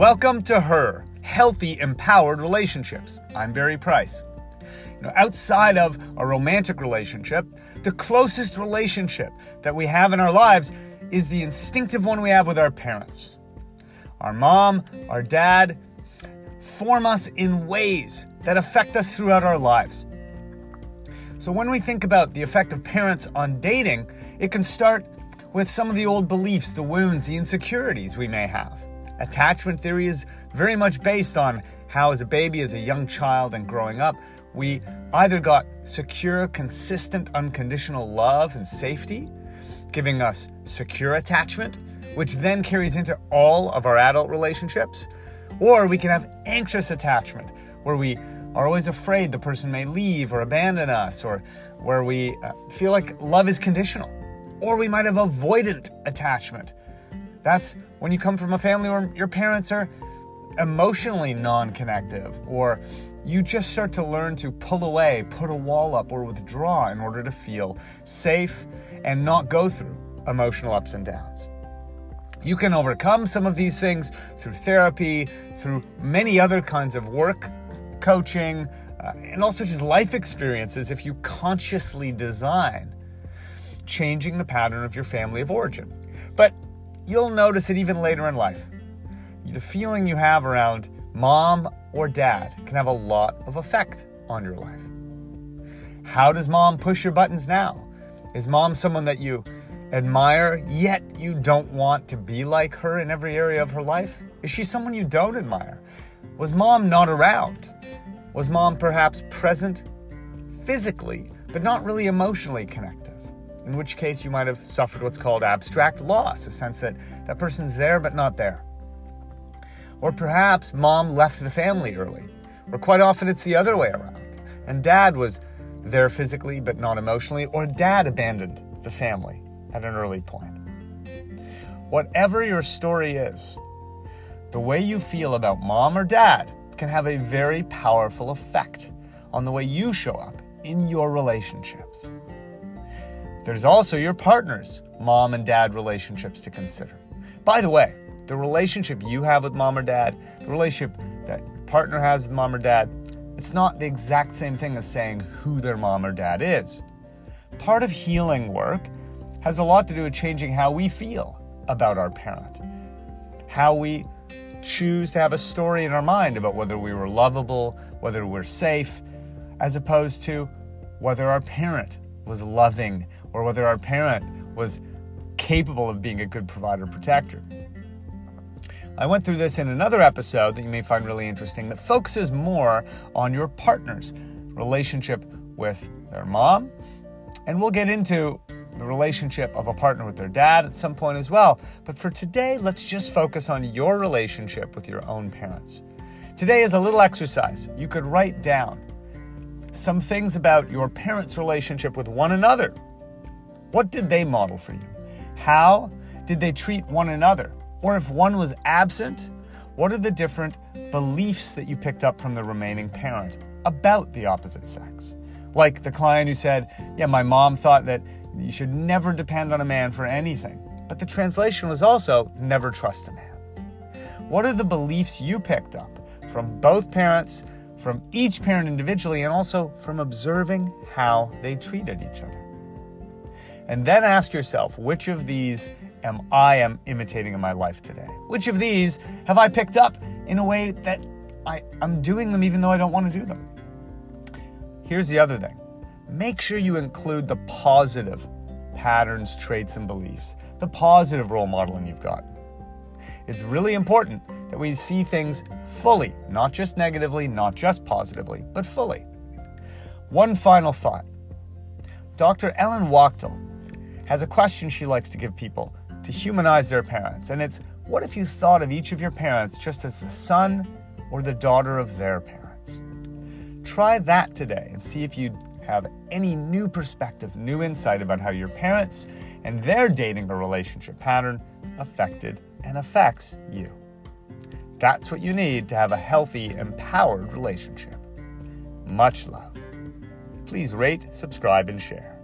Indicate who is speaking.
Speaker 1: Welcome to Her Healthy, Empowered Relationships. I'm Barry Price. You know, outside of a romantic relationship, the closest relationship that we have in our lives is the instinctive one we have with our parents. Our mom, our dad form us in ways that affect us throughout our lives. So, when we think about the effect of parents on dating, it can start with some of the old beliefs, the wounds, the insecurities we may have. Attachment theory is very much based on how, as a baby, as a young child, and growing up, we either got secure, consistent, unconditional love and safety, giving us secure attachment, which then carries into all of our adult relationships, or we can have anxious attachment, where we are always afraid the person may leave or abandon us, or where we uh, feel like love is conditional or we might have avoidant attachment. That's when you come from a family where your parents are emotionally non connective, or you just start to learn to pull away, put a wall up, or withdraw in order to feel safe and not go through emotional ups and downs. You can overcome some of these things through therapy, through many other kinds of work, coaching, uh, and also just life experiences if you consciously design changing the pattern of your family of origin. But you'll notice it even later in life. The feeling you have around mom or dad can have a lot of effect on your life. How does mom push your buttons now? Is mom someone that you admire, yet you don't want to be like her in every area of her life? Is she someone you don't admire? Was mom not around? Was mom perhaps present physically, but not really emotionally connected? In which case you might have suffered what's called abstract loss, a sense that that person's there but not there. Or perhaps mom left the family early, or quite often it's the other way around, and dad was there physically but not emotionally, or dad abandoned the family at an early point. Whatever your story is, the way you feel about mom or dad can have a very powerful effect on the way you show up in your relationships. There's also your partner's mom and dad relationships to consider. By the way, the relationship you have with mom or dad, the relationship that your partner has with mom or dad, it's not the exact same thing as saying who their mom or dad is. Part of healing work has a lot to do with changing how we feel about our parent, how we choose to have a story in our mind about whether we were lovable, whether we're safe, as opposed to whether our parent was loving or whether our parent was capable of being a good provider protector. I went through this in another episode that you may find really interesting that focuses more on your partner's relationship with their mom. And we'll get into the relationship of a partner with their dad at some point as well. But for today, let's just focus on your relationship with your own parents. Today is a little exercise. You could write down some things about your parents' relationship with one another what did they model for you? How did they treat one another? Or if one was absent, what are the different beliefs that you picked up from the remaining parent about the opposite sex? Like the client who said, Yeah, my mom thought that you should never depend on a man for anything. But the translation was also, Never trust a man. What are the beliefs you picked up from both parents, from each parent individually, and also from observing how they treated each other? And then ask yourself, which of these am I am imitating in my life today? Which of these have I picked up in a way that I, I'm doing them even though I don't want to do them? Here's the other thing. Make sure you include the positive patterns, traits, and beliefs, the positive role modeling you've got. It's really important that we see things fully, not just negatively, not just positively, but fully. One final thought. Dr. Ellen Wachtel has a question she likes to give people to humanize their parents. And it's what if you thought of each of your parents just as the son or the daughter of their parents? Try that today and see if you have any new perspective, new insight about how your parents and their dating or relationship pattern affected and affects you. That's what you need to have a healthy, empowered relationship. Much love. Please rate, subscribe, and share.